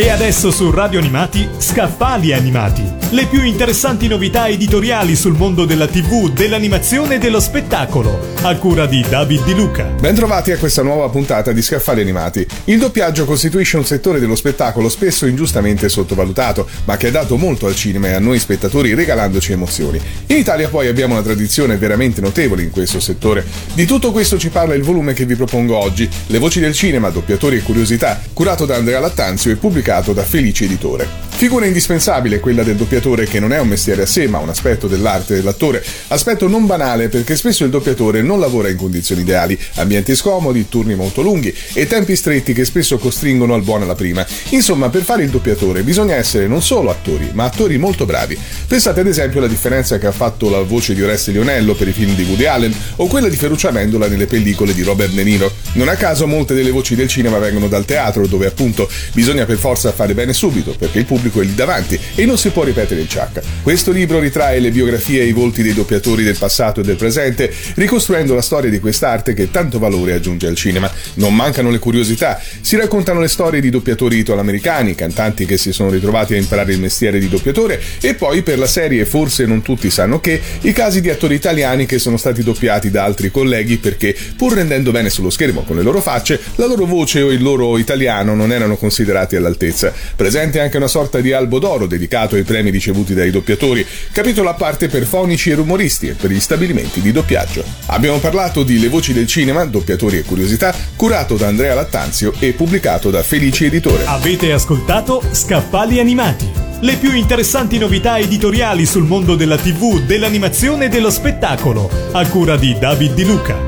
E adesso su Radio Animati, Scaffali Animati. Le più interessanti novità editoriali sul mondo della TV, dell'animazione e dello spettacolo, a cura di David Di Luca. Bentrovati a questa nuova puntata di Scaffali Animati. Il doppiaggio costituisce un settore dello spettacolo spesso ingiustamente sottovalutato, ma che ha dato molto al cinema e a noi spettatori regalandoci emozioni. In Italia poi abbiamo una tradizione veramente notevole in questo settore. Di tutto questo ci parla il volume che vi propongo oggi, Le voci del cinema, doppiatori e curiosità, curato da Andrea Lattanzio e pubblicato da Felice Editore. Figura indispensabile quella del doppiatore che non è un mestiere a sé ma un aspetto dell'arte dell'attore, aspetto non banale perché spesso il doppiatore non lavora in condizioni ideali, ambienti scomodi, turni molto lunghi e tempi stretti che spesso costringono al buono alla prima. Insomma, per fare il doppiatore bisogna essere non solo attori, ma attori molto bravi. Pensate ad esempio alla differenza che ha fatto la voce di Oreste Lionello per i film di Woody Allen o quella di Ferruccia Mendola nelle pellicole di Robert De Niro. Non a caso molte delle voci del cinema vengono dal teatro dove appunto bisogna per forza fare bene subito perché il pubblico è lì davanti e non si può ripetere il ciak. Questo libro ritrae le biografie e i volti dei doppiatori del passato e del presente, ricostruendo la storia di quest'arte che tanto valore aggiunge al cinema. Non mancano le curiosità, si raccontano le storie di doppiatori italo-americani, cantanti che si sono ritrovati a imparare il mestiere di doppiatore e poi per la serie Forse non tutti sanno che, i casi di attori italiani che sono stati doppiati da altri colleghi perché, pur rendendo bene sullo schermo con le loro facce, la loro voce o il loro italiano non erano considerati all'altezza. Presente anche una sorta di albo d'oro dedicato ai premi ricevuti dai doppiatori, capitolo a parte per fonici e rumoristi e per gli stabilimenti di doppiaggio. Abbiamo parlato di Le voci del cinema, doppiatori e curiosità, curato da Andrea Lattanzio e pubblicato da Felici Editore. Avete ascoltato Scaffali Animati. Le più interessanti novità editoriali sul mondo della TV, dell'animazione e dello spettacolo, a cura di David Di Luca.